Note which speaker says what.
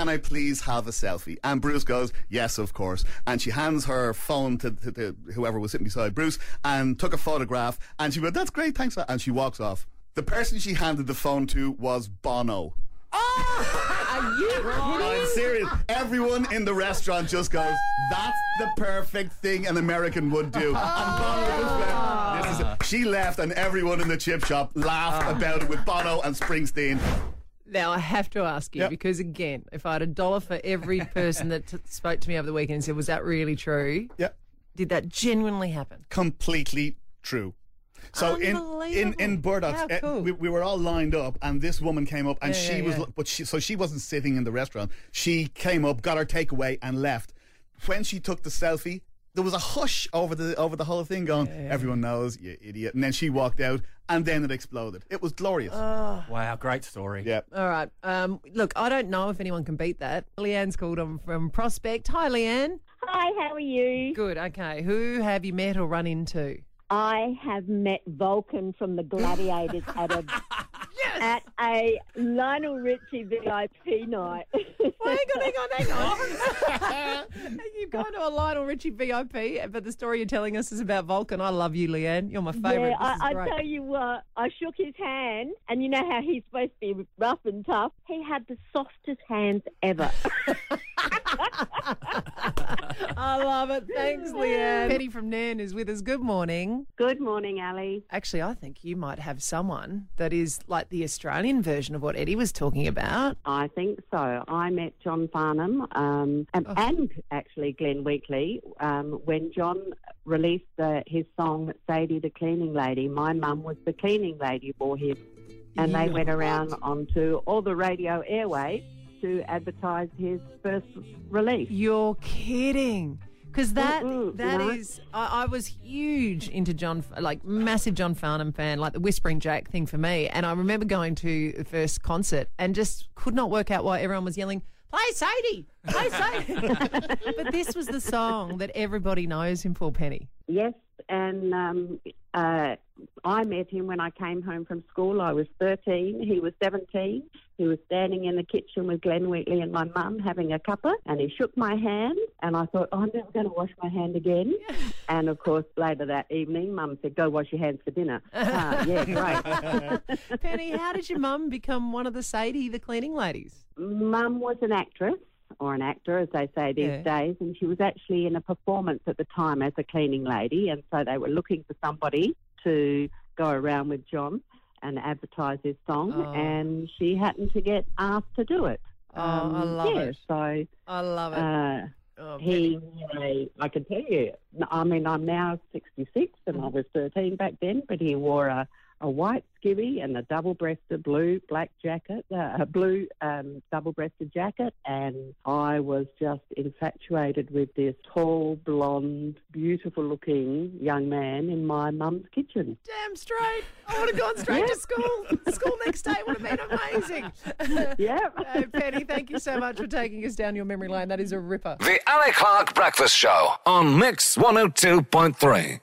Speaker 1: can I please have a selfie? And Bruce goes, yes, of course. And she hands her phone to, to, to whoever was sitting beside Bruce and took a photograph. And she went, that's great, thanks. And she walks off. The person she handed the phone to was Bono. Oh!
Speaker 2: Are you
Speaker 1: I'm serious. Everyone in the restaurant just goes, that's the perfect thing an American would do. And Bono just went, this is it. She left and everyone in the chip shop laughed ah. about it with Bono and Springsteen.
Speaker 2: Now I have to ask you
Speaker 1: Yep.
Speaker 2: because again, if I had a dollar for every person that t- spoke to me over the weekend and said, "Was that really true?"
Speaker 1: Yeah.
Speaker 2: Did that genuinely happen?
Speaker 1: completely true. So in in in
Speaker 2: Unbelievable.
Speaker 1: Burdock's, eh,
Speaker 2: cool.
Speaker 1: we, we were all lined up, and this woman came up, and
Speaker 2: Yeah,
Speaker 1: she
Speaker 2: yeah,
Speaker 1: was,
Speaker 2: yeah.
Speaker 1: but she so she wasn't sitting in the restaurant. She came up, got her takeaway, and left. When she took the selfie, there was a hush over the over the whole thing, going, "Everyone knows, you idiot." And then she walked out, and then it exploded. It was glorious.
Speaker 2: Oh.
Speaker 3: Wow, great story.
Speaker 1: yeah.
Speaker 2: All right. Um, look, I don't know if anyone can beat that. Leanne's called on from Prospect. Hi, Leanne.
Speaker 4: Hi, how are you?
Speaker 2: Good. Okay. Who have you met or run into?
Speaker 4: I have met Vulcan from the Gladiators at a at a Lionel Richie VIP night.
Speaker 2: Well, hang on, hang on, hang on. You've gone to a Lionel Richie VIP, but the story you're telling us is about Vulcan. I love you, Leanne. You're my favourite.
Speaker 4: Yeah, I, I tell you what, I shook his hand, and you know how he's supposed to be rough and tough. He had the softest hands ever.
Speaker 2: I love it. Thanks, Leanne. Penny from Nairne is with us. Good morning.
Speaker 4: Good morning, Ali.
Speaker 2: Actually, I think you might have someone that is like the Australian version of what Eddie was talking about.
Speaker 4: I think so. I met John Farnham um, and, and actually Glenn Wheatley um, when John released uh, his song Sadie the Cleaning Lady. My mum was the cleaning lady for him, and they went around onto all the radio airwaves to advertise his first release.
Speaker 2: You're kidding. Because that
Speaker 4: Mm-mm,
Speaker 2: that
Speaker 4: no.
Speaker 2: is, I, I was huge into John, like massive John Farnham fan, like the Whispering Jack thing for me. And I remember going to the first concert and just could not work out why everyone was yelling, "Play Sadie, play Sadie." but this was the song that everybody knows him for, Penny.
Speaker 4: Yes, and um, uh, I met him when I came home from school. I was 13, he was 17. He was standing in the kitchen with Glenn Wheatley and my mum having a cuppa, and he shook my hand, and I thought, oh, I'm never going to wash my hand again. And of course, later that evening, mum said, go wash your hands for dinner. ah, yeah, great.
Speaker 2: Penny, how did your mum become one of the Sadie, the cleaning ladies?
Speaker 4: Mum was an actress, or an actor, as they say these
Speaker 2: Yeah.
Speaker 4: days, and she was actually in a performance at the time as a cleaning lady, and so they were looking for somebody to go around with John and advertise his song,
Speaker 2: Oh.
Speaker 4: and she happened to get asked to do it.
Speaker 2: Oh, I love
Speaker 4: yeah,
Speaker 2: it.
Speaker 4: So
Speaker 2: I love it.
Speaker 4: uh,
Speaker 2: oh,
Speaker 4: he, wore a, I can tell you, I mean, I'm now 66 and
Speaker 2: Mm-hmm.
Speaker 4: I was 13 back then, but he wore a, a white skivvy and a double breasted blue black jacket, uh, a blue um, double breasted jacket. And I was just infatuated with this tall, blonde, beautiful looking young man in my mum's kitchen.
Speaker 2: Damn straight. I would have gone straight to school. School next day would have been amazing.
Speaker 4: Yep.
Speaker 2: Uh, Penny, thank you so much for taking us down your memory lane. That is a ripper.
Speaker 5: The Ali Clark Breakfast Show on Mix 102.3.